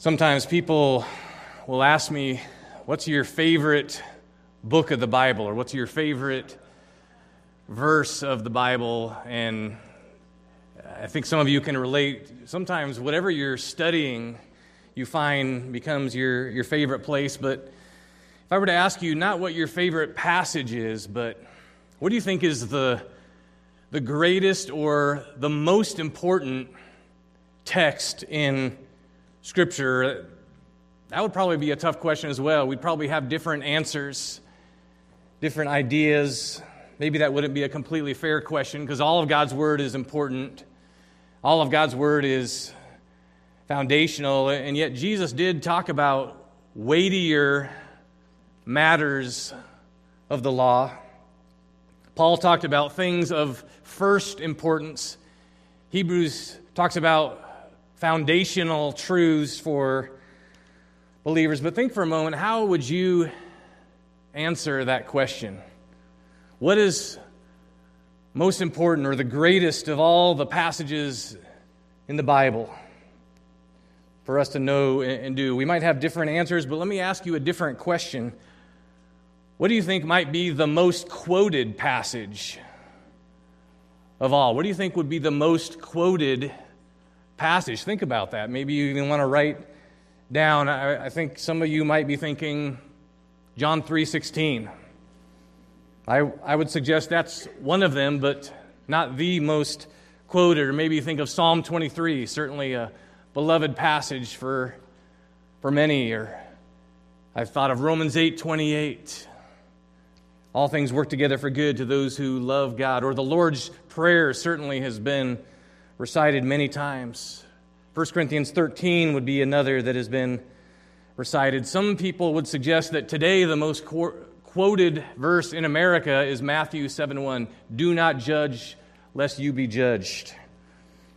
Sometimes people will ask me, What's your favorite book of the Bible? Or what's your favorite verse of the Bible? And I think some of you can relate. Sometimes, whatever you're studying, you find becomes your, your favorite place. But if I were to ask you not what your favorite passage is, but what do you think is the, the greatest or the most important text in Scripture, that would probably be a tough question as well. We'd probably have different answers, different ideas. Maybe that wouldn't be a completely fair question because all of God's Word is important. All of God's Word is foundational. And yet, Jesus did talk about weightier matters of the law. Paul talked about things of first importance. Hebrews talks about foundational truths for believers. But think for a moment how would you answer that question? What is most important or the greatest of all the passages in the Bible for us to know and do? We might have different answers, but let me ask you a different question. What do you think might be the most quoted passage of all? What do you think would be the most quoted passage. Think about that. Maybe you even want to write down. I, I think some of you might be thinking John 3:16. I, I would suggest that's one of them, but not the most quoted. Or maybe you think of Psalm 23, certainly a beloved passage for, for many. Or I've thought of Romans 8:28. All things work together for good to those who love God. Or the Lord's Prayer certainly has been recited many times. 1 Corinthians 13 would be another that has been recited. Some people would suggest that today the most quoted verse in America is Matthew 7:1, "Do not judge lest you be judged."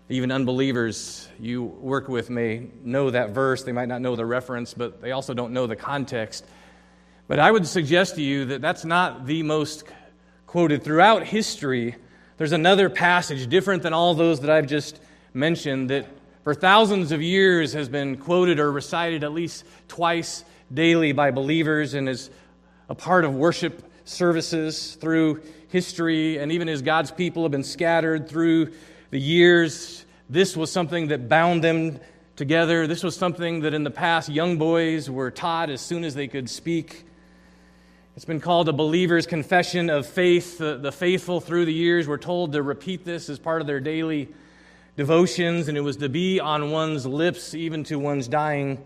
Even unbelievers you work with may know that verse. They might not know the reference, but they also don't know the context. But I would suggest to you that that's not the most quoted throughout history there's another passage different than all those that I've just mentioned that for thousands of years has been quoted or recited at least twice daily by believers and is a part of worship services through history and even as God's people have been scattered through the years. This was something that bound them together. This was something that in the past young boys were taught as soon as they could speak. It's been called a believer's confession of faith. The, the, faithful through the years were told to repeat this as part of their daily devotions, and it was to be on one's lips even to one's dying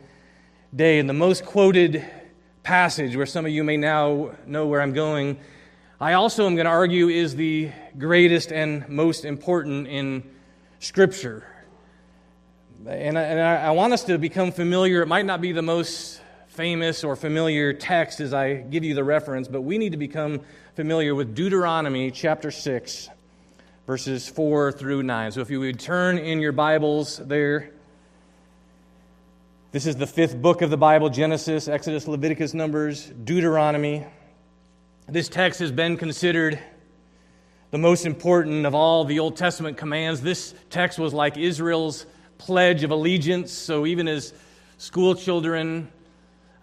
day. And the most quoted passage, where some of you may now know where I'm going, I also am going to argue is the greatest and most important in Scripture. And I, and I want us to become familiar. It might not be the most famous or familiar text as I give you the reference, but we need to become familiar with Deuteronomy chapter 6, verses 4 through 9. So if you would turn in your Bibles there. This is the fifth book of the Bible Genesis, Exodus, Leviticus, Numbers, Deuteronomy. This text has been considered the most important of all the Old Testament commands. This text was like Israel's pledge of allegiance. So even as school children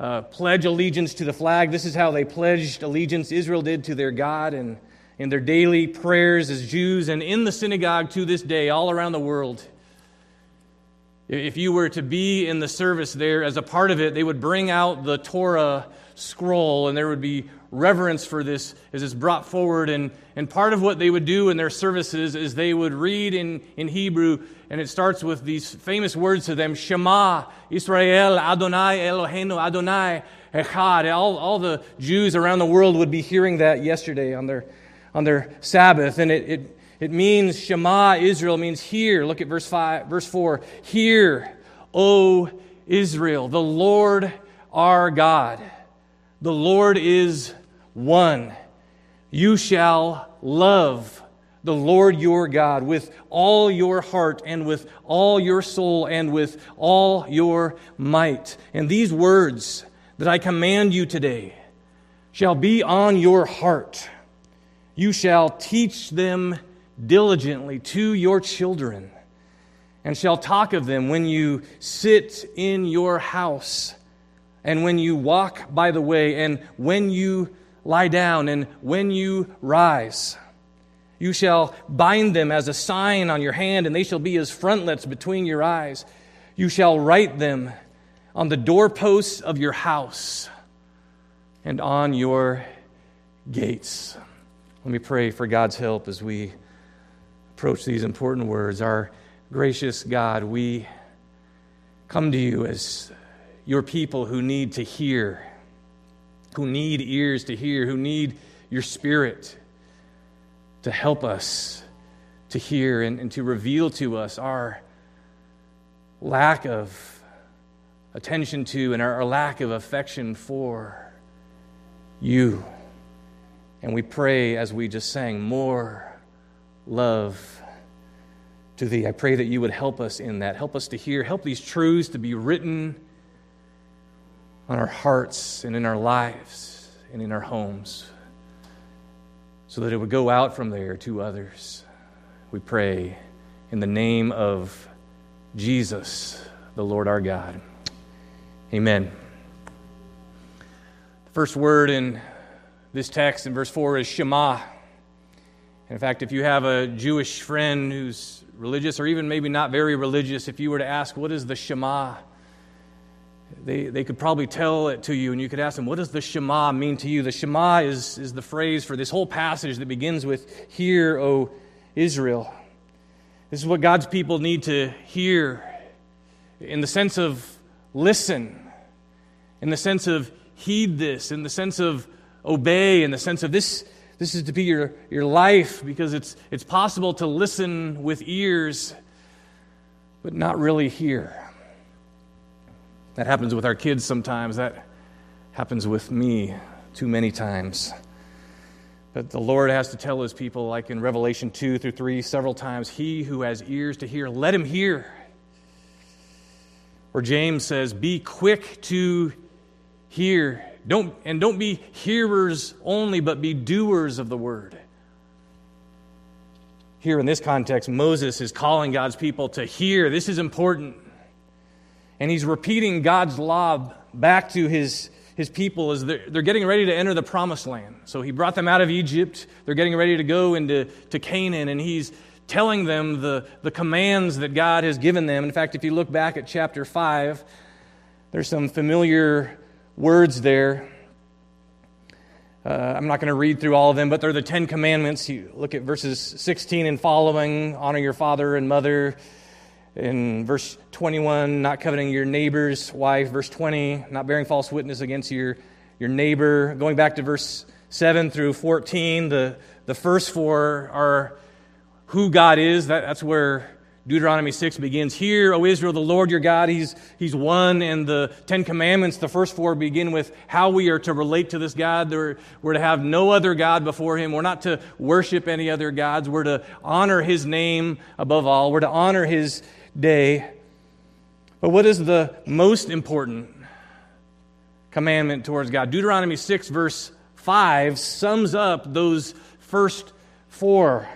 uh, pledge allegiance to the flag. This is how they pledged allegiance, Israel did to their God and in their daily prayers as Jews and in the synagogue to this day, all around the world. If you were to be in the service there as a part of it, they would bring out the Torah scroll and there would be reverence for this as it's brought forward. And, and part of what they would do in their services is they would read in, in Hebrew, and it starts with these famous words to them Shema, Israel, Adonai, Eloheinu, Adonai, Echad. All, all the Jews around the world would be hearing that yesterday on their, on their Sabbath. And it, it, it means Shema, Israel means hear. Look at verse, five, verse 4. Hear, O Israel, the Lord our God. The Lord is one. You shall love the Lord your God with all your heart and with all your soul and with all your might. And these words that I command you today shall be on your heart. You shall teach them diligently to your children, and shall talk of them when you sit in your house, and when you walk by the way, and when you lie down, and when you rise. You shall bind them as a sign on your hand, and they shall be as frontlets between your eyes. You shall write them on the doorposts of your house and on your gates. Let me pray for God's help as we approach these important words. Our gracious God, we come to you as your people who need to hear, who need ears to hear, who need your spirit to help us to hear and, and to reveal to us our lack of attention to and our, our lack of affection for you. And we pray as we just sang, more love to thee. I pray that you would help us in that. Help us to hear. Help these truths to be written on our hearts and in our lives and in our homes so that it would go out from there to others. We pray in the name of Jesus, the Lord our God. Amen. The first word in this text in verse 4 is Shema. In fact, if you have a Jewish friend who's religious or even maybe not very religious, if you were to ask, What is the Shema? They, they could probably tell it to you, and you could ask them, What does the Shema mean to you? The Shema is, is the phrase for this whole passage that begins with, Hear, O Israel. This is what God's people need to hear in the sense of listen, in the sense of heed this, in the sense of obey, in the sense of this, this is to be your, your life because it's, it's possible to listen with ears but not really hear. That happens with our kids sometimes. That happens with me too many times. But the Lord has to tell his people, like in Revelation 2 through 3, several times, He who has ears to hear, let him hear. Or James says, Be quick to hear. Don't, and don't be hearers only, but be doers of the word. Here in this context, Moses is calling God's people to hear. This is important and he's repeating God's law back to his, his people as they're, they're getting ready to enter the promised land. So he brought them out of Egypt. They're getting ready to go into to Canaan, and he's telling them the, the commands that God has given them. In fact, if you look back at chapter 5, there's some familiar words there. Uh, I'm not going to read through all of them, but they're the Ten Commandments. You look at verses 16 and following honor your father and mother. In verse 21, not coveting your neighbor's wife. Verse 20, not bearing false witness against your, your neighbor. Going back to verse 7 through 14, the, the first four are who God is. That, that's where Deuteronomy 6 begins. Here, O Israel, the Lord your God, he's, he's one. And the Ten Commandments, the first four, begin with how we are to relate to this God. We're, we're to have no other God before him. We're not to worship any other gods. We're to honor his name above all. We're to honor his day. But what is the most important commandment towards God? Deuteronomy 6, verse 5, sums up those first four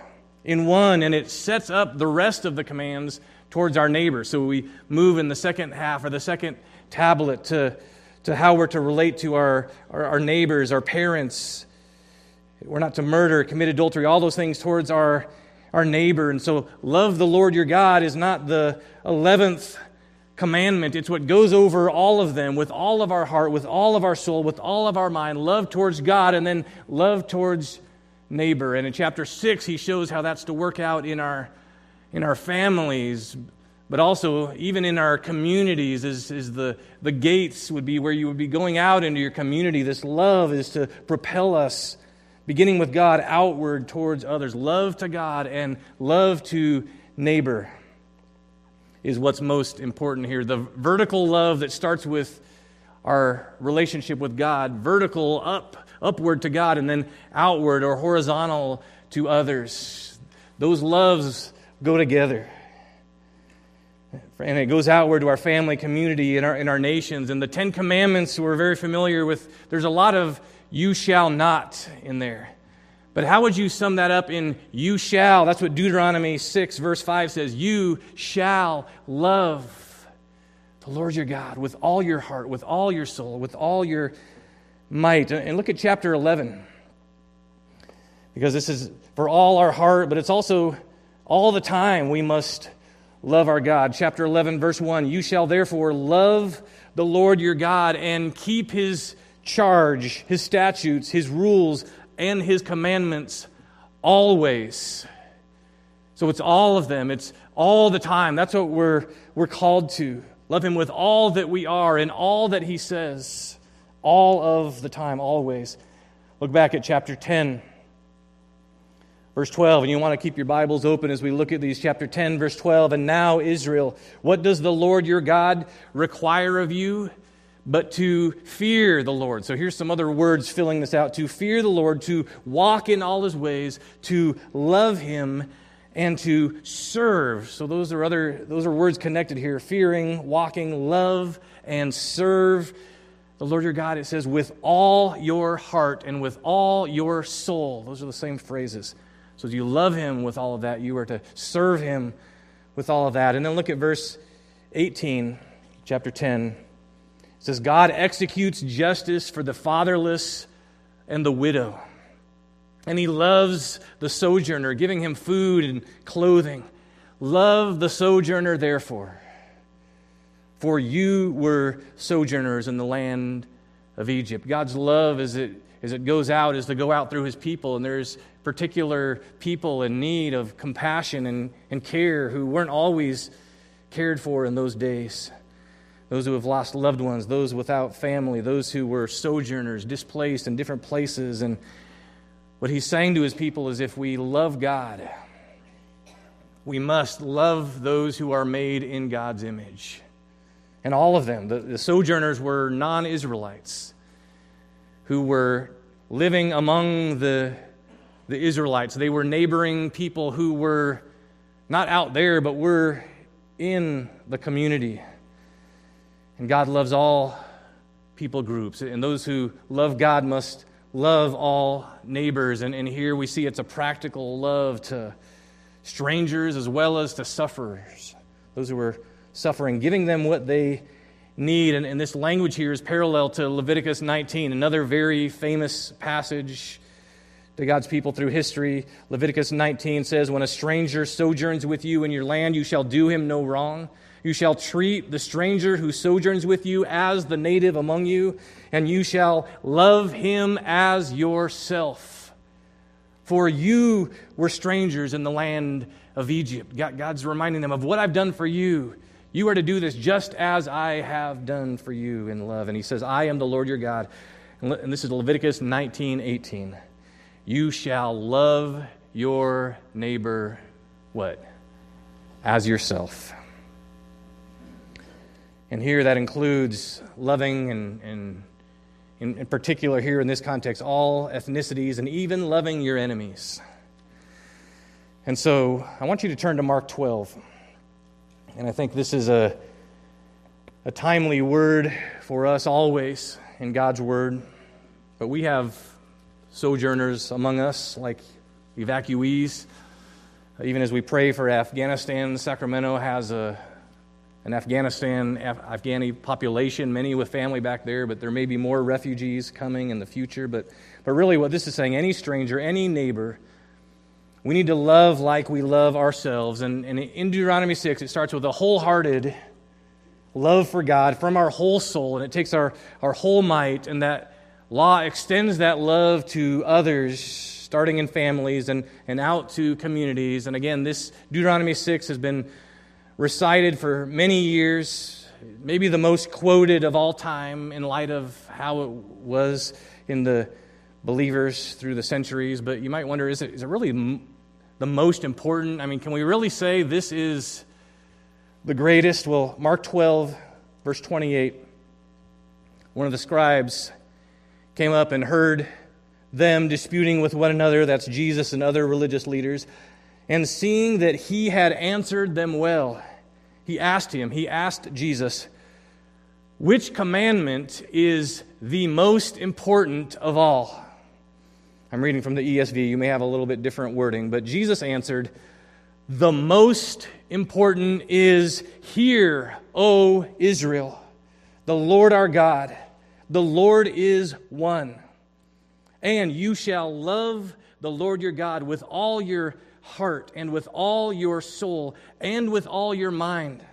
in one, and it sets up the rest of the commands towards our neighbor. So we move in the second half or the second tablet to, to how we're to relate to our, our, our neighbors, our parents. We're not to murder, commit adultery, all those things towards our our neighbor. And so, love the Lord your God is not the 11th commandment. It's what goes over all of them with all of our heart, with all of our soul, with all of our mind. Love towards God and then love towards neighbor. And in chapter 6, he shows how that's to work out in our, in our families, but also even in our communities is, is the, the gates would be where you would be going out into your community. This love is to propel us beginning with God outward towards others. Love to God and love to neighbor is what's most important here. The vertical love that starts with our relationship with God, vertical up upward to God and then outward or horizontal to others. Those loves go together. And it goes outward to our family, community, and our, in our nations. And the Ten Commandments we're very familiar with. There's a lot of you shall not in there. But how would you sum that up in you shall? That's what Deuteronomy 6, verse 5 says. You shall love the Lord your God with all your heart, with all your soul, with all your might. And look at chapter 11. Because this is for all our heart, but it's also all the time we must love our God. Chapter 11, verse 1 You shall therefore love the Lord your God and keep his charge, his statutes, his rules, and his commandments always. So it's all of them, it's all the time. That's what we're, we're called to. Love him with all that we are and all that he says, all of the time, always. Look back at chapter 10. Verse 12, and you want to keep your Bibles open as we look at these. Chapter 10, verse 12. And now, Israel, what does the Lord your God require of you? But to fear the Lord. So here's some other words filling this out. To fear the Lord, to walk in all his ways, to love him, and to serve. So those are other those are words connected here. Fearing, walking, love, and serve the Lord your God, it says, with all your heart and with all your soul. Those are the same phrases. So, you love him with all of that, you are to serve him with all of that. And then look at verse 18, chapter 10. It says, God executes justice for the fatherless and the widow. And he loves the sojourner, giving him food and clothing. Love the sojourner, therefore, for you were sojourners in the land of Egypt. God's love as it, as it goes out is to go out through his people, and there's particular people in need of compassion and, and care who weren't always cared for in those days. Those who have lost loved ones, those without family, those who were sojourners, displaced in different places. And what he's saying to his people is if we love God, we must love those who are made in God's image. And all of them, the, the sojourners were non Israelites who were living among the the Israelites. They were neighboring people who were not out there, but were in the community. And God loves all people groups. And those who love God must love all neighbors. And, and here we see it's a practical love to strangers as well as to sufferers, those who are suffering, giving them what they need. And, and this language here is parallel to Leviticus 19, another very famous passage to God's people through history. Leviticus 19 says, When a stranger sojourns with you in your land, you shall do him no wrong. You shall treat the stranger who sojourns with you as the native among you, and you shall love him as yourself. For you were strangers in the land of Egypt. God's reminding them of what I've done for you. You are to do this just as I have done for you in love. And he says, I am the Lord your God. And this is Leviticus 19 18. You shall love your neighbor what? As yourself. And here that includes loving and, and in, in particular here in this context, all ethnicities and even loving your enemies. And so I want you to turn to Mark 12. And I think this is a, a timely word for us always in God's word. But we have sojourners among us, like evacuees. Even as we pray for Afghanistan, Sacramento has a, an Afghanistan Af- Afghani population, many with family back there, but there may be more refugees coming in the future. But, but really, what this is saying any stranger, any neighbor, we need to love like we love ourselves. And, and in Deuteronomy 6, it starts with a wholehearted love for God from our whole soul, and it takes our, our whole might, and that Law extends that love to others, starting in families and, and out to communities. And again, this Deuteronomy 6 has been recited for many years, maybe the most quoted of all time in light of how it was in the believers through the centuries. But you might wonder is it, is it really m- the most important? I mean, can we really say this is the greatest? Well, Mark 12, verse 28, one of the scribes came up and heard them disputing with one another, that's Jesus and other religious leaders, and seeing that he had answered them well, he asked him, he asked Jesus, which commandment is the most important of all? I'm reading from the ESV. You may have a little bit different wording, but Jesus answered, The most important is Hear, O Israel, the Lord our God, the Lord is one. And you shall love the Lord your God with all your heart and with all your soul and with all your mind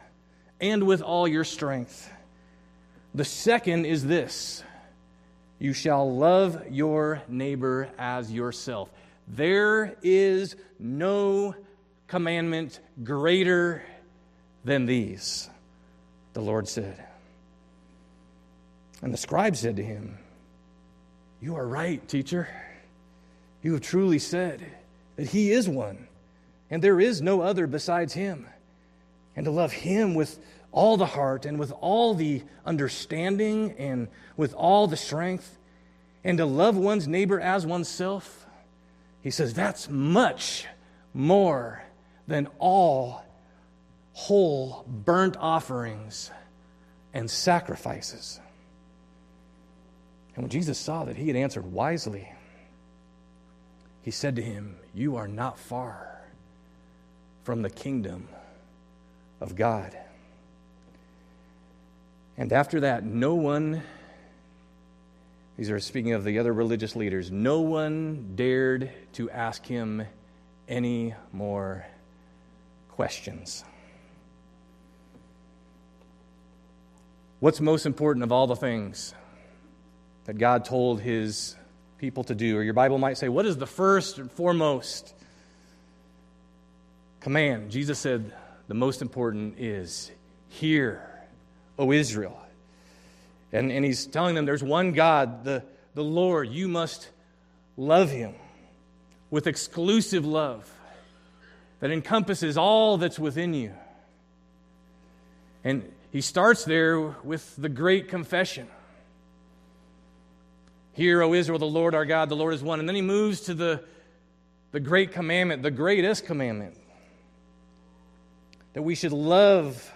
and with all your strength. The second is this you shall love your neighbor as yourself. There is no commandment greater than these, the Lord said. And the scribe said to him, You are right, teacher. You have truly said that He is one, and there is no other besides Him. And to love Him with all the heart and with all the understanding and with all the strength, and to love one's neighbor as oneself, He says that's much more than all whole burnt offerings and sacrifices. And when Jesus saw that he had answered wisely, he said to him, You are not far from the kingdom of God. And after that, no one, these are speaking of the other religious leaders, no one dared to ask him any more questions. What's most important of all the things that God told his people to do. Or your Bible might say, What is the first and foremost command? Jesus said, The most important is, Hear, O Israel. And, and he's telling them there's one God, the, the Lord. You must love him with exclusive love that encompasses all that's within you. And he starts there with the great confession. Hear, O Israel, the Lord our God, the Lord is one. And then he moves to the, the great commandment, the greatest commandment that we should love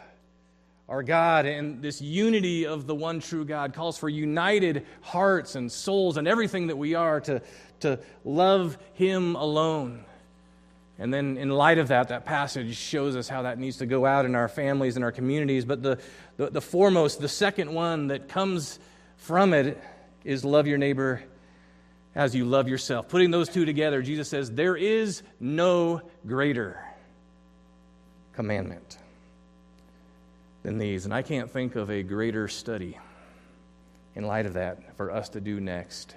our God and this unity of the one true God calls for united hearts and souls and everything that we are to, to love Him alone. And then, in light of that, that passage shows us how that needs to go out in our families and our communities. But the, the, the foremost, the second one that comes from it is love your neighbor as you love yourself. Putting those two together, Jesus says, There is no greater commandment than these. And I can't think of a greater study in light of that for us to do next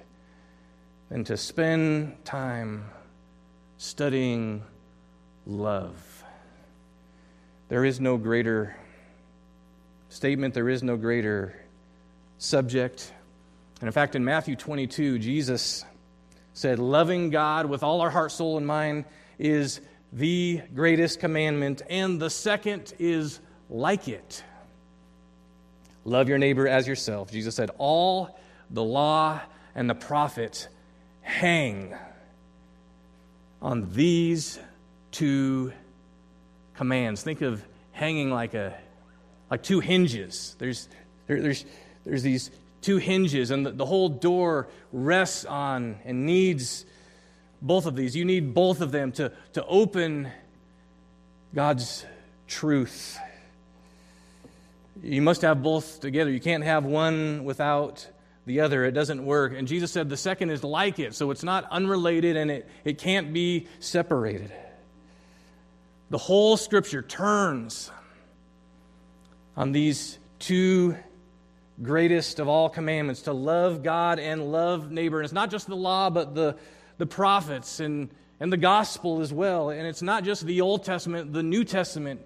than to spend time studying love. There is no greater statement, there is no greater subject and in fact, in Matthew 22, Jesus said, Loving God with all our heart, soul, and mind is the greatest commandment, and the second is like it. Love your neighbor as yourself. Jesus said, All the law and the prophets hang on these two commands. Think of hanging like a like two hinges. There's there, there's there's these two hinges, and the, the whole door rests on and needs both of these. You need both of them to, to open God's truth. You must have both together. You can't have one without the other. It doesn't work. And Jesus said the second is like it, so it's not unrelated and it, it can't be separated. The whole scripture turns on these two greatest of all commandments to love God and love neighbor. And it's not just the law, but the, the prophets and, and the gospel as well. And it's not just the Old Testament, the New Testament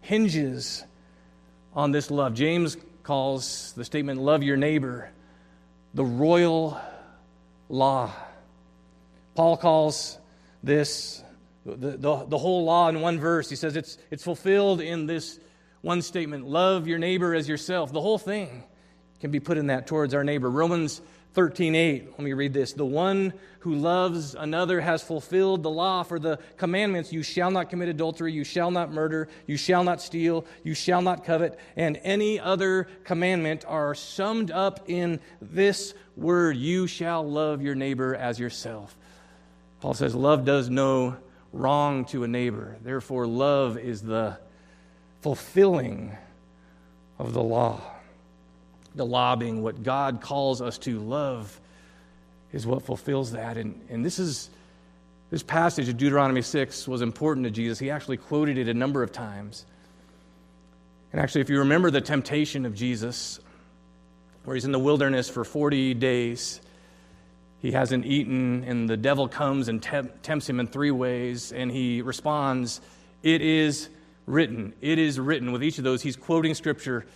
hinges on this love. James calls the statement, love your neighbor, the royal law. Paul calls this the, the, the whole law in one verse. He says it's, it's fulfilled in this one statement love your neighbor as yourself. The whole thing can be put in that towards our neighbor. Romans 13, 8. Let me read this. The one who loves another has fulfilled the law for the commandments you shall not commit adultery, you shall not murder, you shall not steal, you shall not covet, and any other commandment are summed up in this word you shall love your neighbor as yourself. Paul says, Love does no wrong to a neighbor. Therefore, love is the fulfilling of the law. The law being what God calls us to love is what fulfills that. And, and this is this passage of Deuteronomy 6 was important to Jesus. He actually quoted it a number of times. And actually, if you remember the temptation of Jesus, where he's in the wilderness for 40 days, he hasn't eaten, and the devil comes and tempts him in three ways, and he responds, It is written. It is written. With each of those, he's quoting scripture.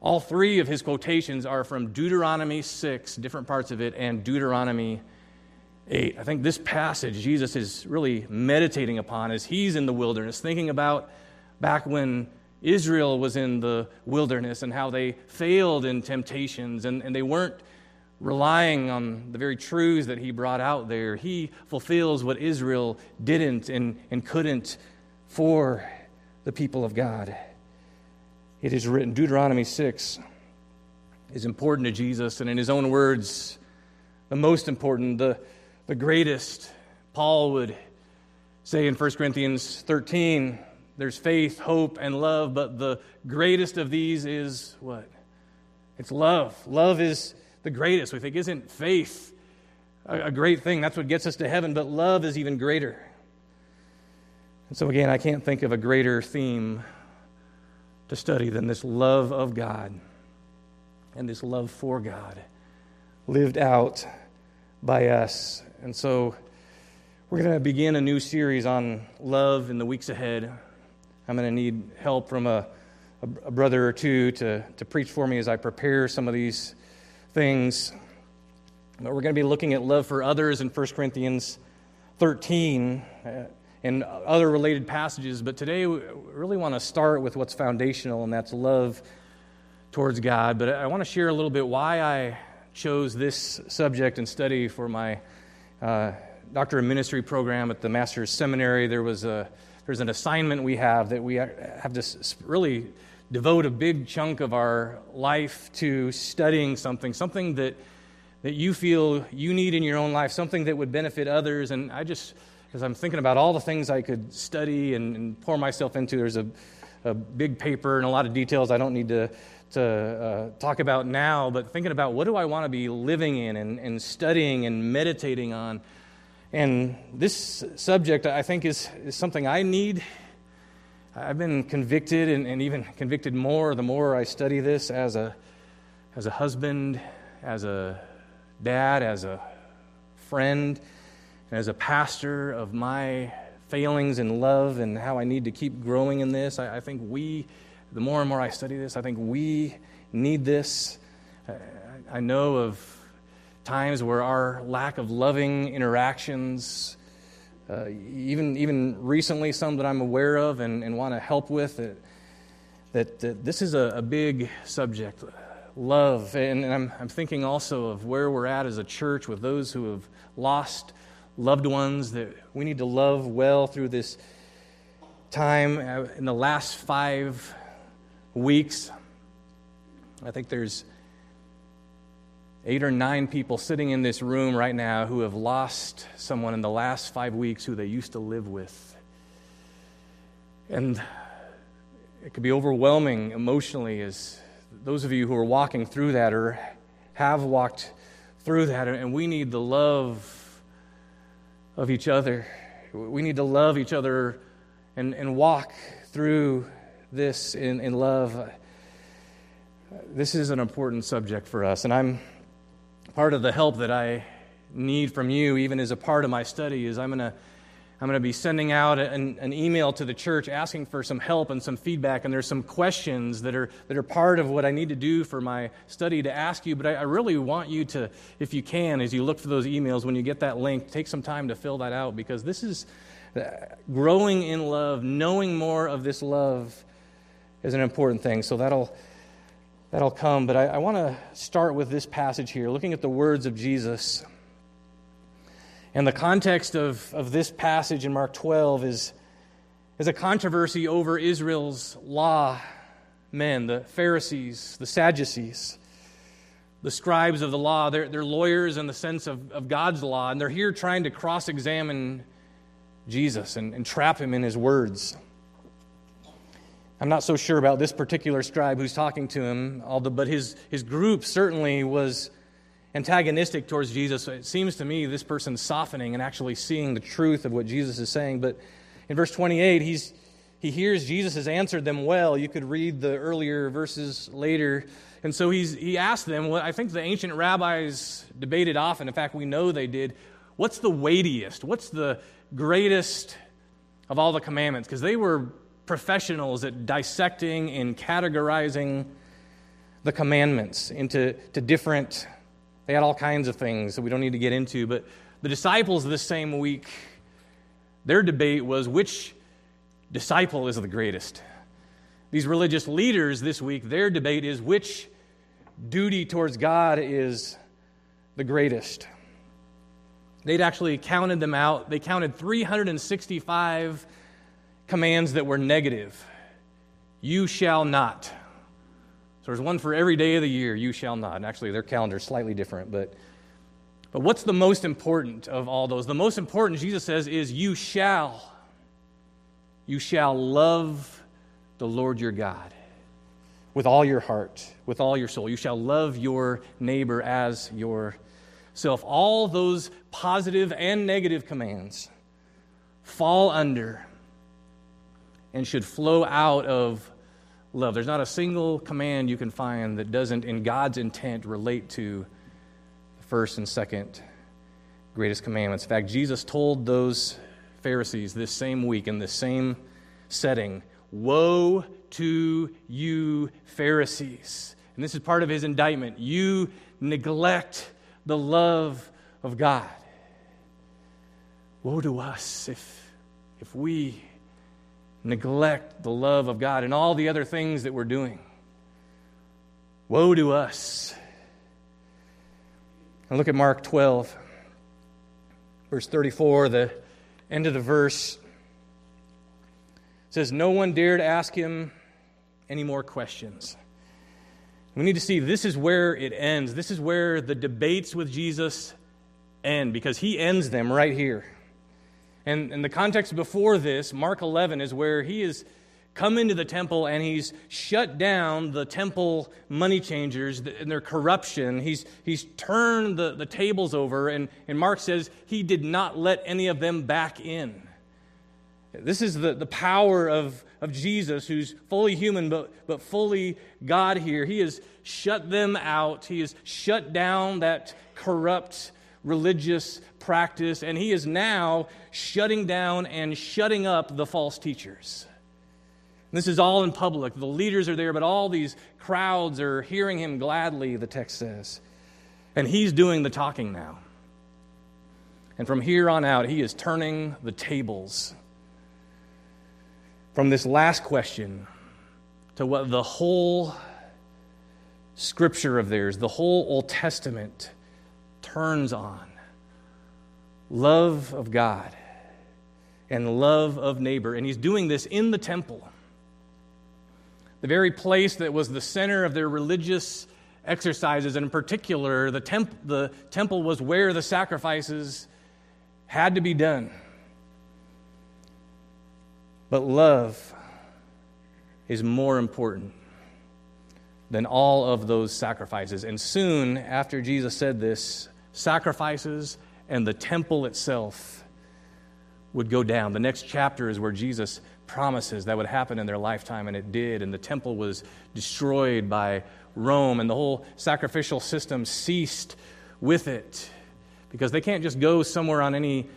All three of his quotations are from Deuteronomy 6, different parts of it, and Deuteronomy 8. I think this passage Jesus is really meditating upon as he's in the wilderness, thinking about back when Israel was in the wilderness and how they failed in temptations and, and they weren't relying on the very truths that he brought out there. He fulfills what Israel didn't and, and couldn't for the people of God. It is written, Deuteronomy 6 is important to Jesus, and in his own words, the most important, the the greatest. Paul would say in 1 Corinthians 13, there's faith, hope, and love, but the greatest of these is what? It's love. Love is the greatest. We think, isn't faith a, great thing? That's what gets us to heaven, but love is even greater. And so, again, I can't think of a greater theme to study than this love of God and this love for God lived out by us and so we're going to begin a new series on love in the weeks ahead. I'm going to need help from a, a, brother or two to, to preach for me as I prepare some of these things. But we're going to be looking at love for others in 1 Corinthians 13 uh, and other related passages. But today we really want to start with what's foundational, and that's love towards God. But I want to share a little bit why I chose this subject and study for my uh, doctor of ministry program at the master's seminary, there was a there's an assignment we have that we have to really devote a big chunk of our life to studying something, something that that you feel you need in your own life, something that would benefit others. And I just, as I'm thinking about all the things I could study and, and pour myself into, there's a, a big paper and a lot of details I don't need to to uh, talk about now, but thinking about what do I want to be living in and, and studying and meditating on. And this subject, I think, is, is something I need. I've been convicted and, and even convicted more the more I study this as a, as a husband, as a dad, as a friend, and as a pastor of my failings in love and how I need to keep growing in this. I, I think we the more and more I study this, I think we need this. I know of times where our lack of loving interactions, uh, even, even recently, some that I'm aware of and, and want to help with, that, that, that this is a, a, big subject love. And, and I'm, I'm thinking also of where we're at as a church with those who have lost loved ones, that we need to love well through this time. Uh, in the last five weeks. I think there's eight or nine people sitting in this room right now who have lost someone in the last five weeks who they used to live with. And it could be overwhelming emotionally as those of you who are walking through that or have walked through that, and we need the love of each other. We need to love each other and, and walk through this in, in love. This is an important subject for us, and I'm part of the help that I need from you, even as a part of my study, is I'm going to I'm going to be sending out an, an, email to the church asking for some help and some feedback. And there's some questions that are, that are part of what I need to do for my study to ask you. But I, I really want you to, if you can, as you look for those emails, when you get that link, take some time to fill that out because this is uh, growing in love, knowing more of this love is an important thing. So that'll, that'll come. But I, I want to start with this passage here, looking at the words of Jesus. And the context of, of this passage in Mark 12 is, is a controversy over Israel's law men, the Pharisees, the Sadducees. the scribes of the law. They're, they're lawyers in the sense of, of God's law, and they're here trying to cross examine Jesus and, and trap him in his words. I'm not so sure about this particular scribe who's talking to him, although, but his, his group certainly was antagonistic towards Jesus. It seems to me this person's softening and actually seeing the truth of what Jesus is saying. But in verse 28, he's, he hears Jesus has answered them well. You could read the earlier verses later. And so he's, he asked them what I think the ancient rabbis debated often. In fact, we know they did. What's the weightiest? What's the greatest of all the commandments? Because they were professionals at dissecting and categorizing the commandments into to different, they had all kinds of things that we don't need to get into. But the disciples this same week, their debate was which disciple is the greatest. These religious leaders this week, their debate is which duty towards God is the greatest. They'd actually counted them out. They counted 365 commands that were negative. You shall not. So there's one for every day of the year, you shall not. And actually, their calendar is slightly different, but, but what's the most important of all those? The most important, Jesus says, is you shall. You shall love the Lord your God with all your heart, with all your soul. You shall love your neighbor as yourself. All those positive and negative commands fall under and should flow out of love. There's not a single command you can find that doesn't, in God's intent, relate to the first and second greatest commandments. In fact, Jesus told those Pharisees this same week in this same setting Woe to you, Pharisees. And this is part of his indictment. You neglect the love of God. Woe to us if, if we neglect the love of God and all the other things that we're doing. Woe to us. And look at Mark 12, verse 34, the end of the verse says, No one dared ask him any more questions. We need to see this is where it ends. This is where the debates with Jesus end because he ends them right here. And, and the context before this, Mark 11, is where he has come into the temple and he's shut down the temple money changers and their corruption. He's, he's turned the, the tables over, and, and Mark says he did not let any of them back in. This is the, the power of, of Jesus, who's fully human but, but fully God here. He has shut them out, he has shut down that corrupt religious practice, and he is now shutting down and shutting up the false teachers. This is all in public. The leaders are there, but all these crowds are hearing him gladly, the text says. And he's doing the talking now. And from here on out, he is turning the tables. From this last question to what the whole scripture of theirs, the whole Old Testament, turns on love of God and love of neighbor. And he's doing this in the temple, the very place that was the center of their religious exercises. And in particular, the, temp- the temple was where the sacrifices had to be done. But love is more important than all of those sacrifices. And soon after Jesus said this, sacrifices and the temple itself would go down. The next chapter is where Jesus promises that would happen in their lifetime, and it did. And the temple was destroyed by Rome, and the whole sacrificial system ceased with it because they can't just go somewhere on any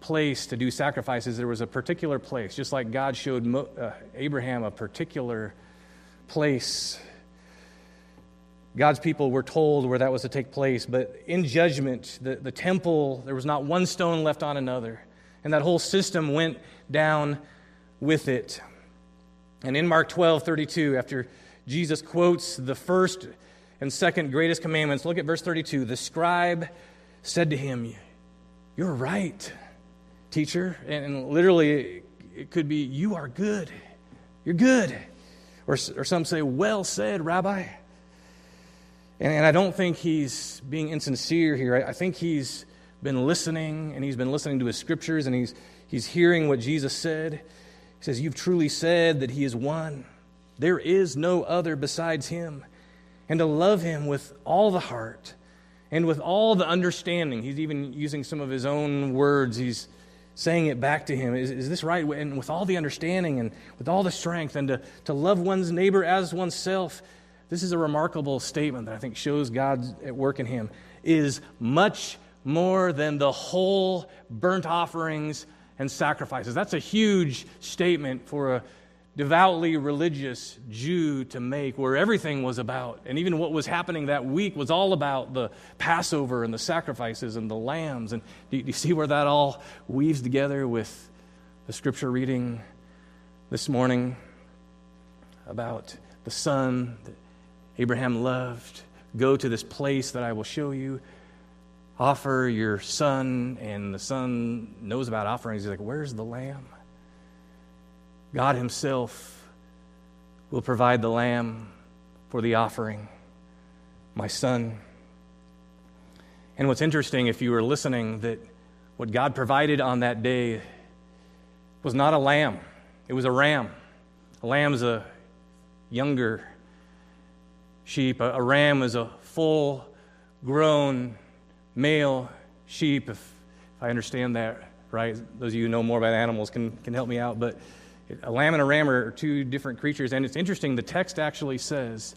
place to do sacrifices. There was a particular place, just like God showed uh, Abraham a particular place God's people were told where that was to take place, but in judgment, the, the temple, there was not one stone left on another. And that whole system went down with it. And in Mark 12 32, after Jesus quotes the first and second greatest commandments, look at verse 32. The scribe said to him, You're right, teacher. And literally, it could be, You are good. You're good. Or, or some say, Well said, Rabbi. And, and I don't think he's being insincere here. I, I think he's been listening, and he's been listening to his scriptures, and he's, he's hearing what Jesus said. He says, You've truly said that he is one. There is no other besides him. And to love him with all the heart and with all the understanding. He's even using some of his own words. He's saying it back to him. Is, is this right? And with all the understanding and with all the strength, and to, to love one's neighbor as oneself. This is a remarkable statement that I think shows God at work in him. Is much more than the whole burnt offerings and sacrifices. That's a huge statement for a devoutly religious Jew to make, where everything was about, and even what was happening that week was all about the Passover and the sacrifices and the lambs. And do you see where that all weaves together with the scripture reading this morning about the son that Abraham loved? Go to this place that I will show you. Offer your son, and the son knows about offerings. He's like, Where's the lamb? God Himself will provide the lamb for the offering, my son. And what's interesting, if you were listening, that what God provided on that day was not a lamb, it was a ram. A lamb is a younger sheep, a, ram is a full grown male sheep, if, if I understand that right. Those of you who know more about animals can, can help me out. But a lamb and a ram are two different creatures. And it's interesting, the text actually says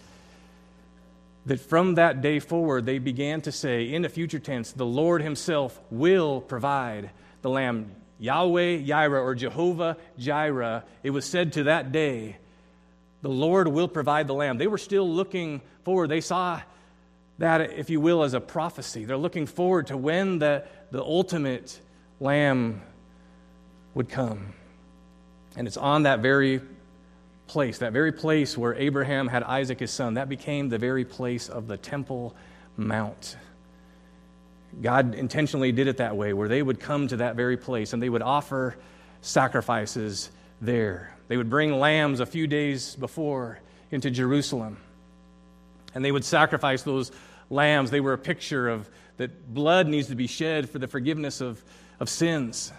that from that day forward, they began to say, in the future tense, the Lord Himself will provide the lamb. Yahweh Yireh or Jehovah Jireh, it was said to that day, the Lord will provide the lamb. They were still looking forward. They saw that, if you will, as a prophecy. They're looking forward to when the, the ultimate lamb would come. And it's on that very place, that very place where Abraham had Isaac his son, that became the very place of the Temple Mount. God intentionally did it that way, where they would come to that very place and they would offer sacrifices there. They would bring lambs a few days before into Jerusalem. And they would sacrifice those lambs. They were a picture of that blood needs to be shed for the forgiveness of, of sins.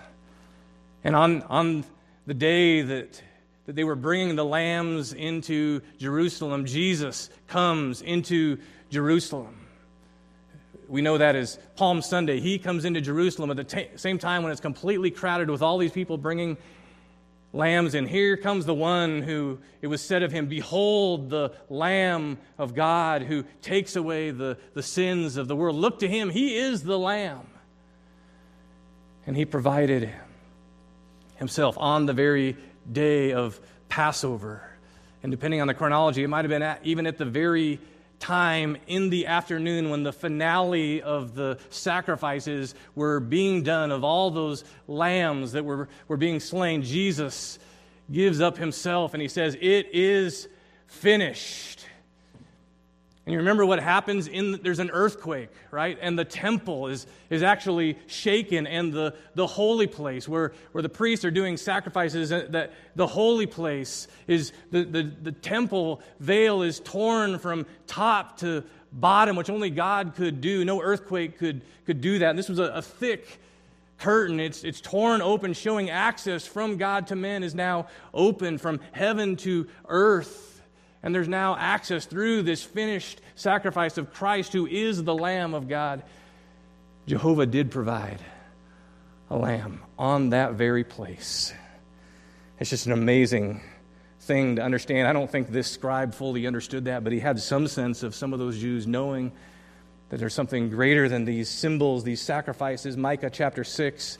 And on, on the day that, that they were bringing the lambs into Jerusalem, Jesus comes into Jerusalem. We know that as Palm Sunday. He comes into Jerusalem at the t- same time when it's completely crowded with all these people bringing lambs. And here comes the one who it was said of him, Behold, the Lamb of God who takes away the, the sins of the world. Look to him. He is the Lamb. And he provided himself on the very day of Passover. And depending on the chronology, it might have been at, even at the very time in the afternoon when the finale of the sacrifices were being done, of all those lambs that were, were being slain, Jesus gives up himself and he says, It is finished. And you remember what happens in there's an earthquake, right? And the temple is, is actually shaken, and the, the holy place where, where the priests are doing sacrifices, uh, that the holy place is the, the, the temple veil is torn from top to bottom, which only God could do. No earthquake could, could do that. And this was a, a thick curtain. It's, it's torn open, showing access from God to men is now open from heaven to earth. And there's now access through this finished sacrifice of Christ, who is the Lamb of God. Jehovah did provide a lamb on that very place. It's just an amazing thing to understand. I don't think this scribe fully understood that, but he had some sense of some of those Jews knowing that there's something greater than these symbols, these sacrifices. Micah chapter 6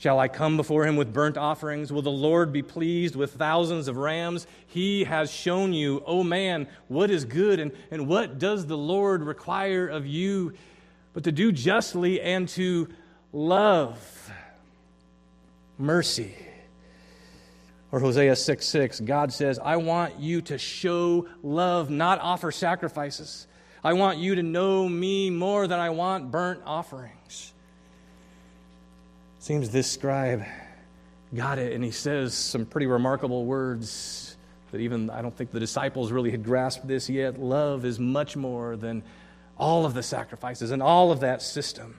Shall I come before him with burnt offerings? Will the Lord be pleased with thousands of rams? He has shown you, O oh man, what is good, and, and what does the Lord require of you but to do justly and to love mercy. Or Hosea 6 6, God says, I want you to show love, not offer sacrifices. I want you to know me more than I want burnt offerings. Seems this scribe got it, and he says some pretty remarkable words that even I don't think the disciples really had grasped this yet. Love is much more than all of the sacrifices and all of that system.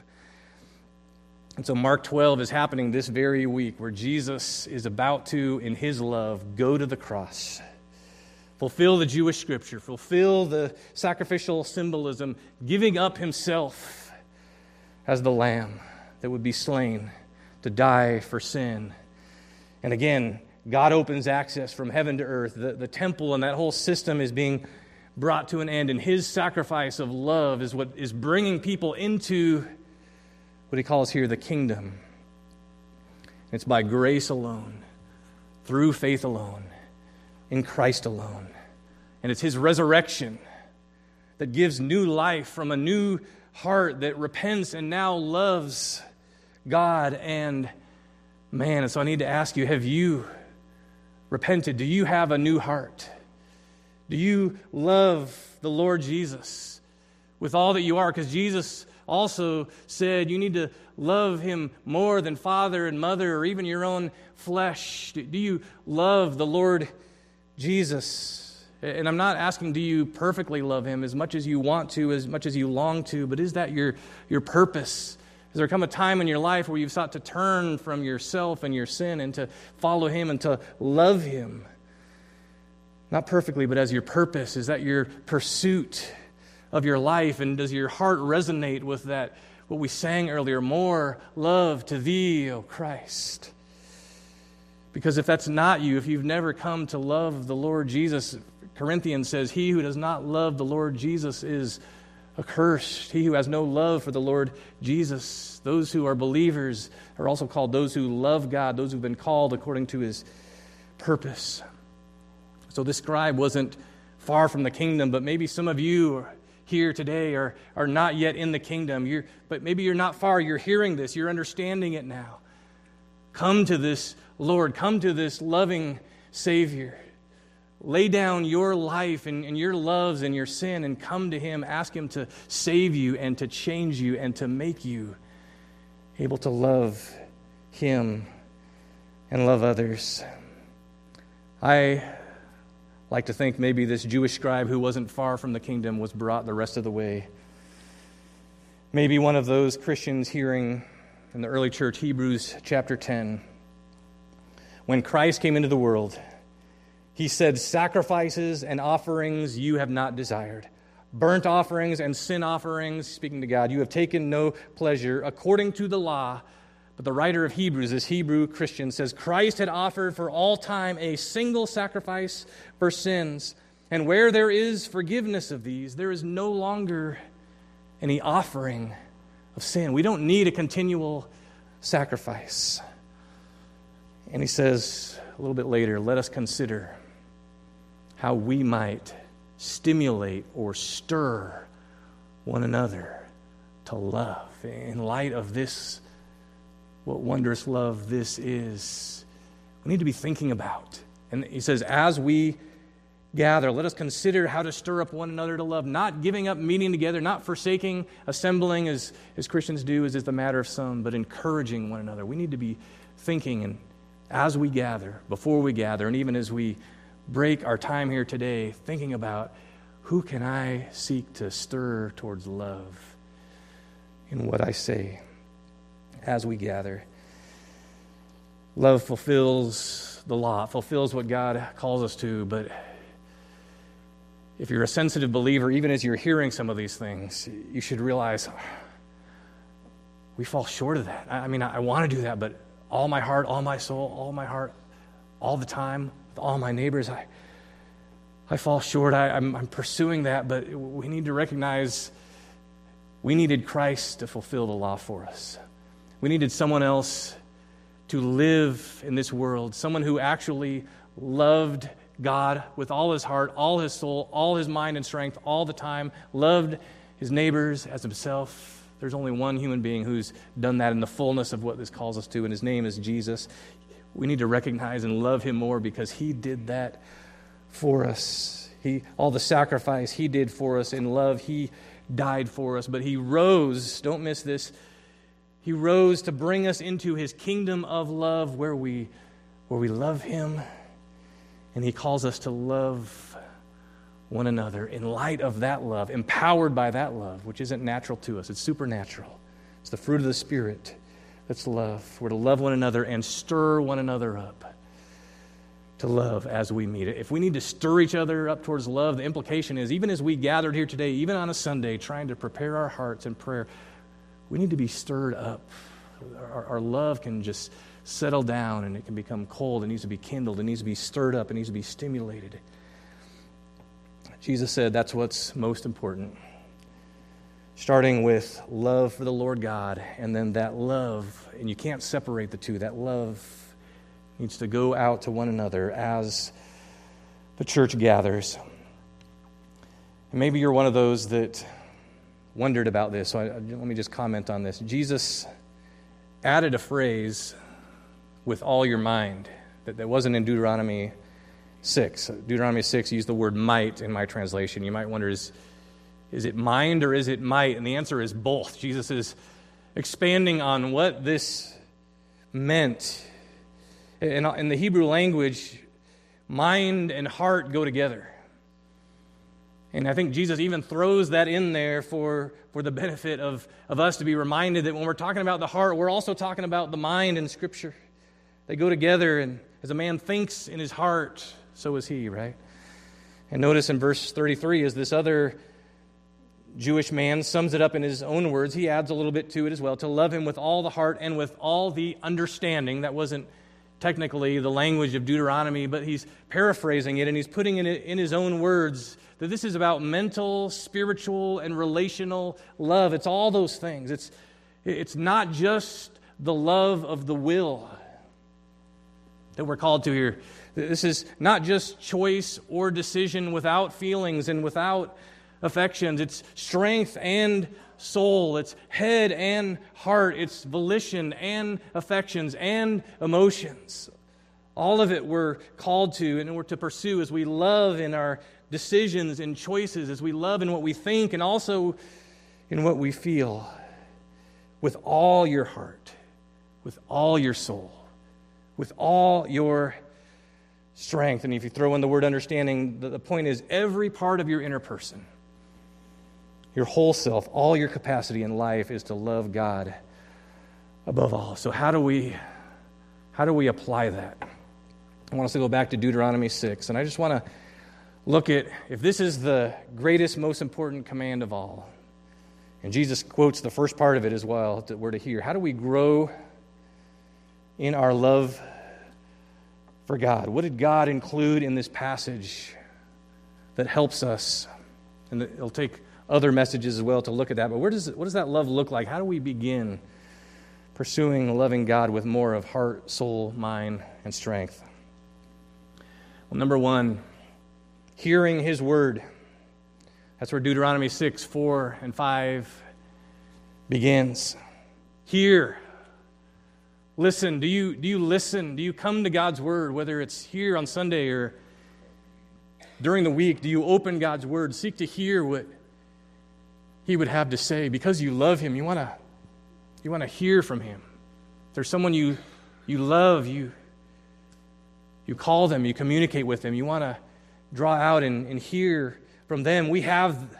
And so Mark 12 is happening this very week where Jesus is about to, in his love, go to the cross, fulfill the Jewish scripture, fulfill the sacrificial symbolism, giving up himself as the lamb that would be slain to die for sin. And again, God opens access from heaven to earth. The, the temple and that whole system is being brought to an end, and his sacrifice of love is what is bringing people into what he calls here the kingdom. It's by grace alone, through faith alone, in Christ alone. And it's his resurrection that gives new life from a new heart that repents and now loves God and man. And so I need to ask you have you repented? Do you have a new heart? Do you love the Lord Jesus with all that you are? Because Jesus also said you need to love him more than father and mother or even your own flesh. Do you love the Lord Jesus? And I'm not asking, do you perfectly love him as much as you want to, as much as you long to, but is that your, your purpose? Has there come a time in your life where you've sought to turn from yourself and your sin and to follow him and to love him? Not perfectly, but as your purpose? Is that your pursuit of your life? And does your heart resonate with that, what we sang earlier, more love to thee, O Christ? Because if that's not you, if you've never come to love the Lord Jesus, Corinthians says, He who does not love the Lord Jesus is accursed. He who has no love for the Lord Jesus. Those who are believers are also called those who love God, those who've been called according to his purpose. So this scribe wasn't far from the kingdom, but maybe some of you here today are, are not yet in the kingdom. You're, but maybe you're not far. You're hearing this, you're understanding it now. Come to this Lord, come to this loving Savior. Lay down your life and, and your loves and your sin and come to Him. Ask Him to save you and to change you and to make you able to love Him and love others. I like to think maybe this Jewish scribe who wasn't far from the kingdom was brought the rest of the way. Maybe one of those Christians hearing in the early church, Hebrews chapter 10, when Christ came into the world, he said, Sacrifices and offerings you have not desired. Burnt offerings and sin offerings, speaking to God, you have taken no pleasure according to the law but the writer of Hebrews, this Hebrew Christian, says Christ had offered for all time a single sacrifice for sins. And where there is forgiveness of these, there is no longer any offering of sin. We don't need a continual sacrifice. And he says a little bit later, let us consider how we might stimulate or stir one another to love in light of this what wondrous love this is. We need to be thinking about. And he says, as we gather, let us consider how to stir up one another to love, not giving up meeting together, not forsaking assembling as, as Christians do, as is the matter of some, but encouraging one another. We need to be thinking and as we gather, before we gather, and even as we break our time here today, thinking about who can I seek to stir towards love in what I say as we gather. Love fulfills the law, fulfills what God calls us to, but if you're a sensitive believer, even as you're hearing some of these things, you should realize we fall short of that. I mean, I, want to do that, but all my heart, all my soul, all my heart, all the time, all my neighbors, I, I fall short. I, I'm, I'm pursuing that, but we need to recognize we needed Christ to fulfill the law for us. We needed someone else to live in this world, someone who actually loved God with all his heart, all his soul, all his mind and strength, all the time, loved his neighbors as himself. There's only one human being who's done that in the fullness of what this calls us to, and his name is Jesus. We need to recognize and love him more because he did that for us. He, all the sacrifice he did for us in love, he died for us, but he rose. Don't miss this he rose to bring us into his kingdom of love where we, where we love him and he calls us to love one another in light of that love, empowered by that love, which isn't natural to us, it's supernatural. It's the fruit of the Spirit that's love. We're to love one another and stir one another up to love as we meet it. If we need to stir each other up towards love, the implication is even as we gathered here today, even on a Sunday, trying to prepare our hearts in prayer, we need to be stirred up. Our, our love can just settle down and it can become cold. It needs to be kindled. It needs to be stirred up. It needs to be stimulated. Jesus said that's what's most important. Starting with love for the Lord God, and then that love, and you can't separate the two, that love needs to go out to one another as the church gathers. And maybe you're one of those that wondered about this, so I, let me just comment on this. Jesus added a phrase with all your mind that, that wasn't in Deuteronomy 6. Deuteronomy 6 used the word might in my translation. You might wonder is, is it mind or is it might? And the answer is both. Jesus is expanding on what this meant. In, in the Hebrew language, mind and heart go together. And I think Jesus even throws that in there for, for the benefit of, of us to be reminded that when we're talking about the heart, we're also talking about the mind in Scripture. They go together, and as a man thinks in his heart, so is he, right? And notice in verse 33 is this other Jewish man sums it up in his own words. He adds a little bit to it as well to love him with all the heart and with all the understanding. That wasn't technically the language of Deuteronomy, but he's paraphrasing it and he's putting it in his own words that this is about mental, spiritual, and relational love. It's all those things. It's, it's not just the love of the will that we're called to here. This is not just choice or decision without feelings and without affections. It's strength and soul. It's head and heart. It's volition and affections and emotions. All of it we're called to and we're to pursue as we love in our decisions and choices, as we love in what we think and also in what we feel with all your heart, with all your soul, with all your strength. And if you throw in the word understanding, the, point is every part of your inner person, your whole self, all your capacity in life is to love God above all. So how do we how do we apply that? I want us to go back to Deuteronomy 6, and I just want to look at if this is the greatest, most important command of all. And Jesus quotes the first part of it as well that we're to hear. How do we grow in our love for God? What did God include in this passage that helps us? And it'll take other messages as well to look at that. But where does, what does that love look like? How do we begin pursuing loving God with more of heart, soul, mind, and strength? Well, number one, hearing His word. That's where Deuteronomy 6, 4, and 5 begins. Hear listen? Do you, do you listen? Do you come to God's Word, whether it's here on Sunday or during the week? Do you open God's Word? Seek to hear what He would have to say. Because you love Him, you want to you want to hear from Him. If there's someone you, you love, you, you call them, you communicate with them, you want to draw out and, and hear from them. We have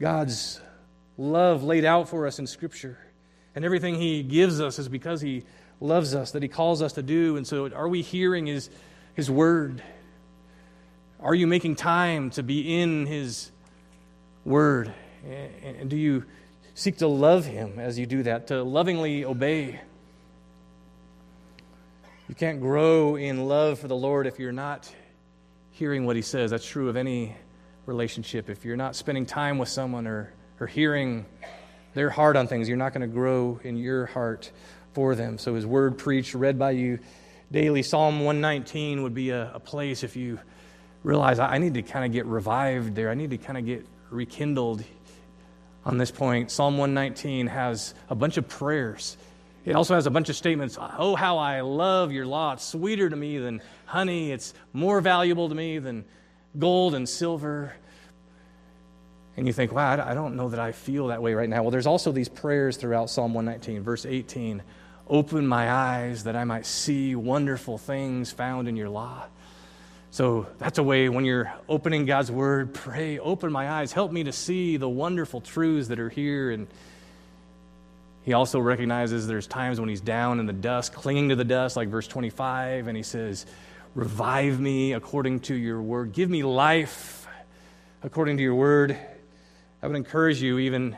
God's love laid out for us in Scripture. And everything He gives us is because He loves us, that He calls us to do. And so, are we hearing His, his Word? Are you making time to be in His Word? And do you seek to love Him as you do that, to lovingly obey? You can't grow in love for the Lord if you're not hearing what He says. That's true of any relationship. If you're not spending time with someone or, or hearing their heart on things. You're not going to grow in your heart for them. So, His word preached, read by you daily. Psalm 119 would be a, a place if you realize I need to kind of get revived there, I need to kind of get rekindled on this point. Psalm 119 has a bunch of prayers. It also has a bunch of statements. Oh, how I love your law. It's sweeter to me than honey. It's more valuable to me than gold and silver. And you think, wow, I don't know that I feel that way right now. Well, there's also these prayers throughout Psalm 119, verse 18 Open my eyes that I might see wonderful things found in your law. So that's a way when you're opening God's word, pray, open my eyes, help me to see the wonderful truths that are here. And he also recognizes there's times when he's down in the dust, clinging to the dust, like verse 25, and he says, Revive me according to your word. Give me life according to your word. I would encourage you, even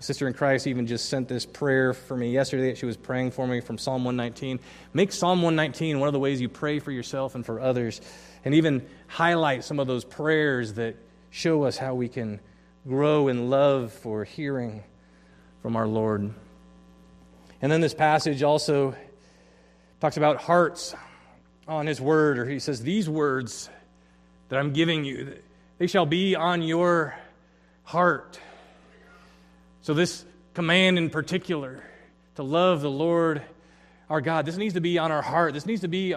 a sister in Christ, even just sent this prayer for me yesterday. That she was praying for me from Psalm 119. Make Psalm 119 one of the ways you pray for yourself and for others and even highlight some of those prayers that show us how we can grow in love for hearing from our Lord. And then this passage also talks about hearts on his word, or he says, These words that I'm giving you, they shall be on your heart. So, this command in particular to love the Lord our God, this needs to be on our heart. This needs to be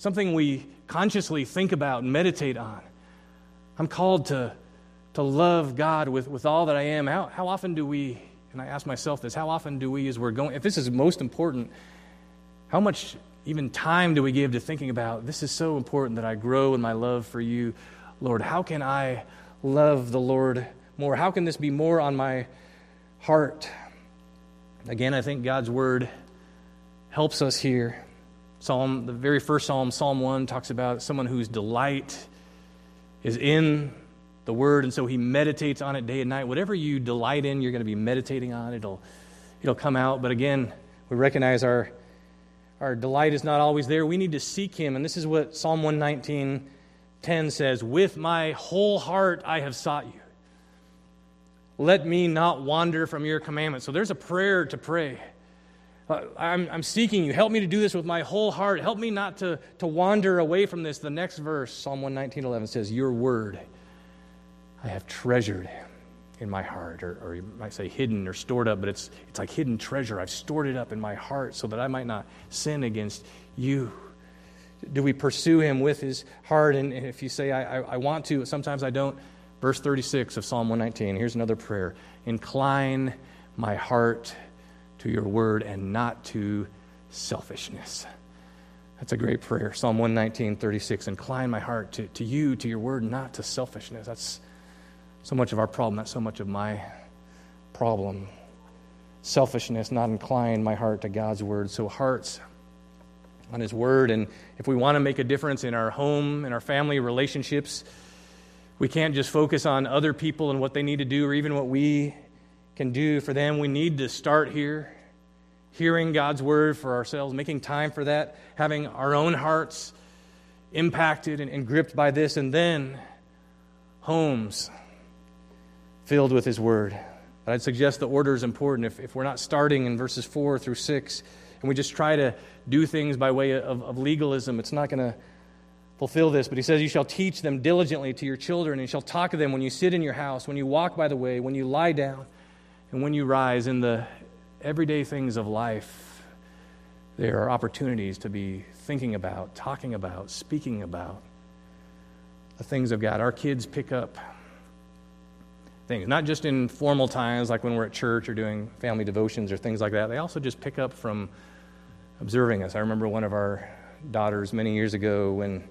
something we consciously think about and meditate on. I'm called to, to love God with, with all that I am. How, how often do we, and I ask myself this, how often do we, as we're going, if this is most important, how much even time do we give to thinking about this is so important that I grow in my love for you, Lord? How can I love the Lord more? How can this be more on my heart? Again, I think God's word helps us here. Psalm, the very first psalm, Psalm 1, talks about someone whose delight is in the word, and so he meditates on it day and night. Whatever you delight in, you're going to be meditating on. It'll, it'll come out. But again, we recognize our, our delight is not always there. We need to seek him. And this is what Psalm 119, 10 says With my whole heart I have sought you. Let me not wander from your commandments. So there's a prayer to pray. Uh, I'm, I'm seeking you. Help me to do this with my whole heart. Help me not to, to wander away from this. The next verse, Psalm 119, 11 says, Your word I have treasured in my heart. Or, or you might say hidden or stored up, but it's, it's like hidden treasure. I've stored it up in my heart so that I might not sin against you. Do we pursue him with his heart? And if you say, I, I, I want to, sometimes I don't. Verse 36 of Psalm 119, here's another prayer Incline my heart to your word and not to selfishness. That's a great prayer. Psalm 119, 36. Incline my heart to, to you, to your word, not to selfishness. That's so much of our problem. That's so much of my problem. Selfishness, not incline my heart to God's word. So, hearts on his word. And if we want to make a difference in our home, in our family relationships, we can't just focus on other people and what they need to do or even what we can do for them. We need to start here, hearing God's word for ourselves, making time for that, having our own hearts impacted and, and gripped by this, and then homes filled with His word. But I'd suggest the order is important. If, if we're not starting in verses 4 through 6, and we just try to do things by way of, of legalism, it's not going to fulfill this. But he says, You shall teach them diligently to your children, and shall talk to them when you sit in your house, when you walk by the way, when you lie down and when you rise in the everyday things of life, there are opportunities to be thinking about, talking about, speaking about the things of God. Our kids pick up things, not just in formal times like when we're at church or doing family devotions or things like that. They also just pick up from observing us. I remember one of our daughters many years ago when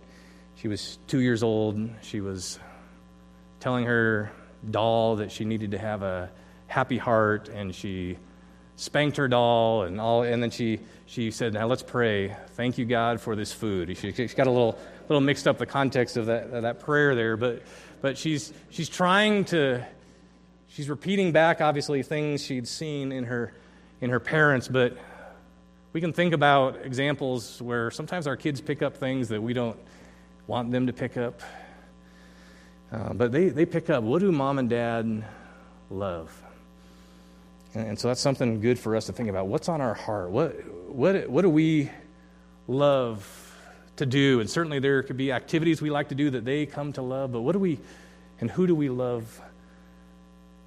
she was two years old, she was telling her doll that she needed to have a happy heart and she spanked her doll and all and then she she said now let's pray. Thank you god for this food. She, she got a little little mixed up the context of that of that prayer there but but she's she's trying to she's repeating back obviously things she'd seen in her in her parents but we can think about examples where sometimes our kids pick up things that we don't want them to pick up. Uh, but they, they pick up what do mom and dad love and, so that's something good for us to think about. What's on our heart? What, what, what do we love to do? And certainly there could be activities we like to do that they come to love, but what do we and who do we love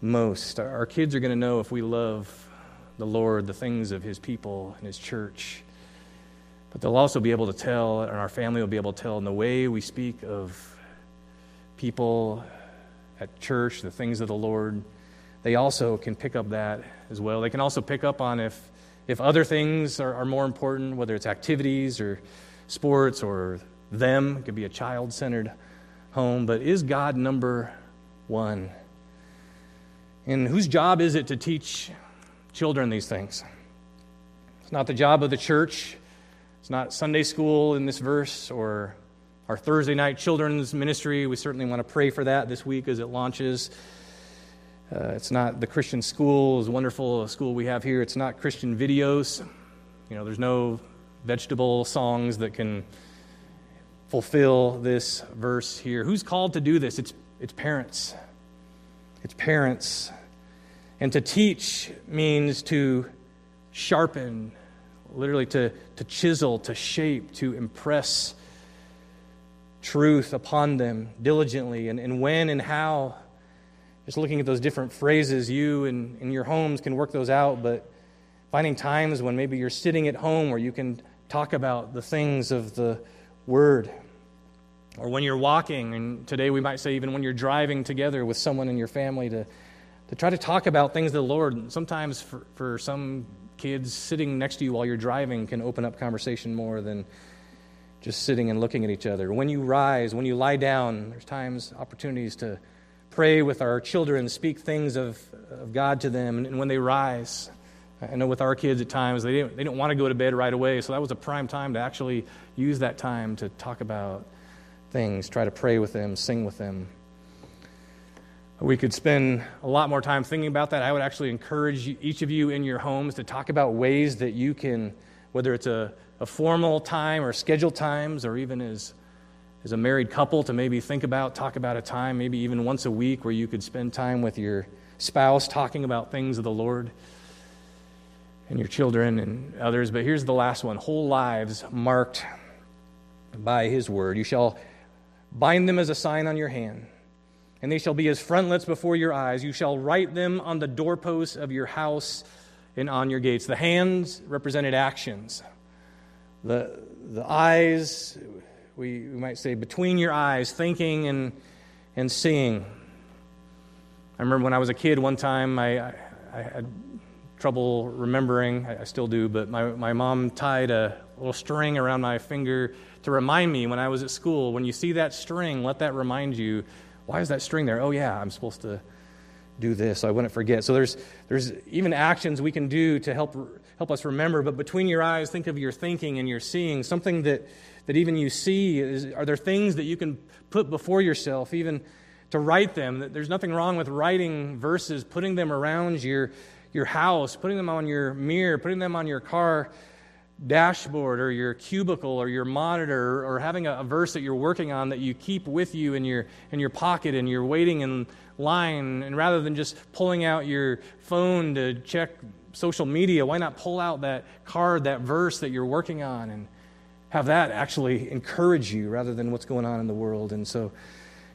most? Our kids are going to know if we love the Lord, the things of His people and His church. But they'll also be able to tell, and our family will be able to tell in the way we speak of people at church, the things of the Lord they also can pick up that as well. They can also pick up on if, if other things are, are more important, whether it's activities or sports or them, it could be a child centered home, but is God number one? And whose job is it to teach children these things? It's not the job of the church. It's not Sunday school in this verse or our Thursday night children's ministry. We certainly want to pray for that this week as it launches. Uh, it's not the Christian school, wonderful school we have here. It's not Christian videos. You know, there's no vegetable songs that can fulfill this verse here. Who's called to do this? It's, it's parents. It's parents. And to teach means to sharpen, literally to, to chisel, to shape, to impress truth upon them diligently. And, and when and how, just looking at those different phrases, you and in your homes can work those out, but finding times when maybe you're sitting at home where you can talk about the things of the Word or when you're walking, and today we might say even when you're driving together with someone in your family to, to try to talk about things of the Lord. Sometimes for, for some kids, sitting next to you while you're driving can open up conversation more than just sitting and looking at each other. When you rise, when you lie down, there's times, opportunities to pray with our children, speak things of, of God to them, and when they rise. I know with our kids at times, they didn't, they didn't want to go to bed right away, so that was a prime time to actually use that time to talk about things, try to pray with them, sing with them. We could spend a lot more time thinking about that. I would actually encourage each of you in your homes to talk about ways that you can, whether it's a, a formal time or scheduled times, or even as, as a married couple, to maybe think about, talk about a time, maybe even once a week, where you could spend time with your spouse talking about things of the Lord and your children and others. But here's the last one whole lives marked by His word. You shall Bind them as a sign on your hand, and they shall be as frontlets before your eyes. You shall write them on the doorposts of your house and on your gates. The hands represented actions. The, the eyes, we, we might say, between your eyes, thinking and, and seeing. I remember when I was a kid one time, I, I, I had trouble remembering. I, I still do, but my, my mom tied a little string around my finger to remind me when I was at school. When you see that string, let that remind you why is that string there? Oh, yeah, I'm supposed to do this so I wouldn't forget. So there's, there's even actions we can do to help, help us remember, but between your eyes, think of your thinking and your seeing. Something that, that even you see, is, are there things that you can put before yourself, even to write them? There's nothing wrong with writing verses, putting them around your, your house, putting them on your mirror, putting them on your car dashboard or your cubicle or your monitor or having a, a, verse that you're working on that you keep with you in your in your pocket and you're waiting in line and rather than just pulling out your phone to check social media why not pull out that card that verse that you're working on and have that actually encourage you rather than what's going on in the world and so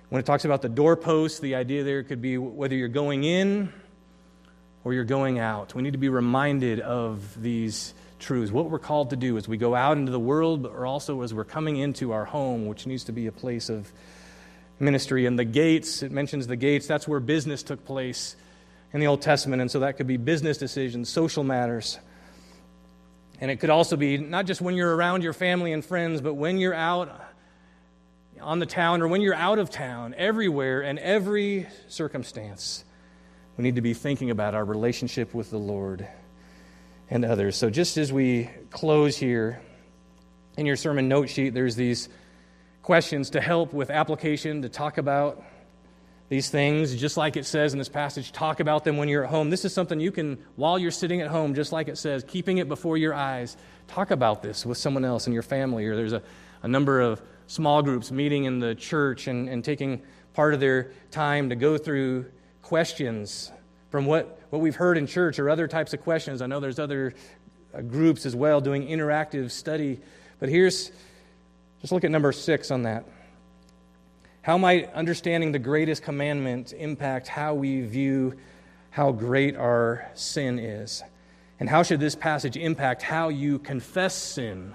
when it talks about the doorpost the idea there could be whether you're going in or you're going out we need to be reminded of these truths, what we're called to do as we go out into the world, but also as we're coming into our home, which needs to be a place of ministry. And the gates, it mentions the gates, that's where business took place in the Old Testament. And so that could be business decisions, social matters. And it could also be not just when you're around your family and friends, but when you're out on the town or when you're out of town, everywhere and every circumstance. We need to be thinking about our relationship with the Lord and others. So, just as we close here, in your sermon note sheet, there's these questions to help with application, to talk about these things, just like it says in this passage, talk about them when you're at home. This is something you can, while you're sitting at home, just like it says, keeping it before your eyes, talk about this with someone else in your family. Or there's a, a number of small groups meeting in the church and, and taking part of their time to go through questions from what, what we've heard in church or other types of questions. I know there's other uh, groups as well doing interactive study. But here's, just look at number six on that. How might understanding the greatest commandment impact how we view how great our sin is? And how should this passage impact how you confess sin,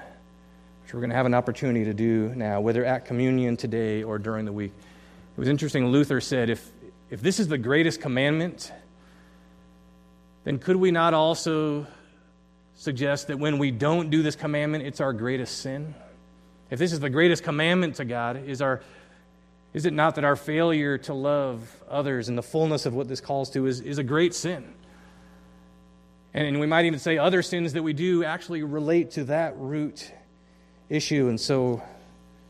which we're going to have an opportunity to do now, whether at communion today or during the week? It was interesting, Luther said, if, if this is the greatest commandment, then could we not also suggest that when we don't do this commandment, it's our greatest sin? if this is the greatest commandment to God, is, our, is it not that our failure to love others in the fullness of what this calls to is, is a great sin? And we might even say other sins that we do actually relate to that root issue. And so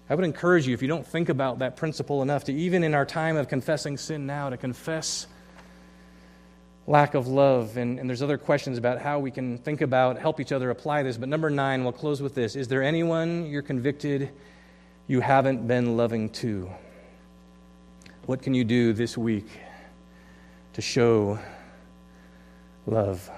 I would encourage you, if you don't think about that principle enough, to even in our time of confessing sin now, to confess lack of love. And, and there's other questions about how we can think about, help each other apply this. But number nine, we'll close with this Is there anyone you're convicted you haven't been loving to? What can you do this week to show love?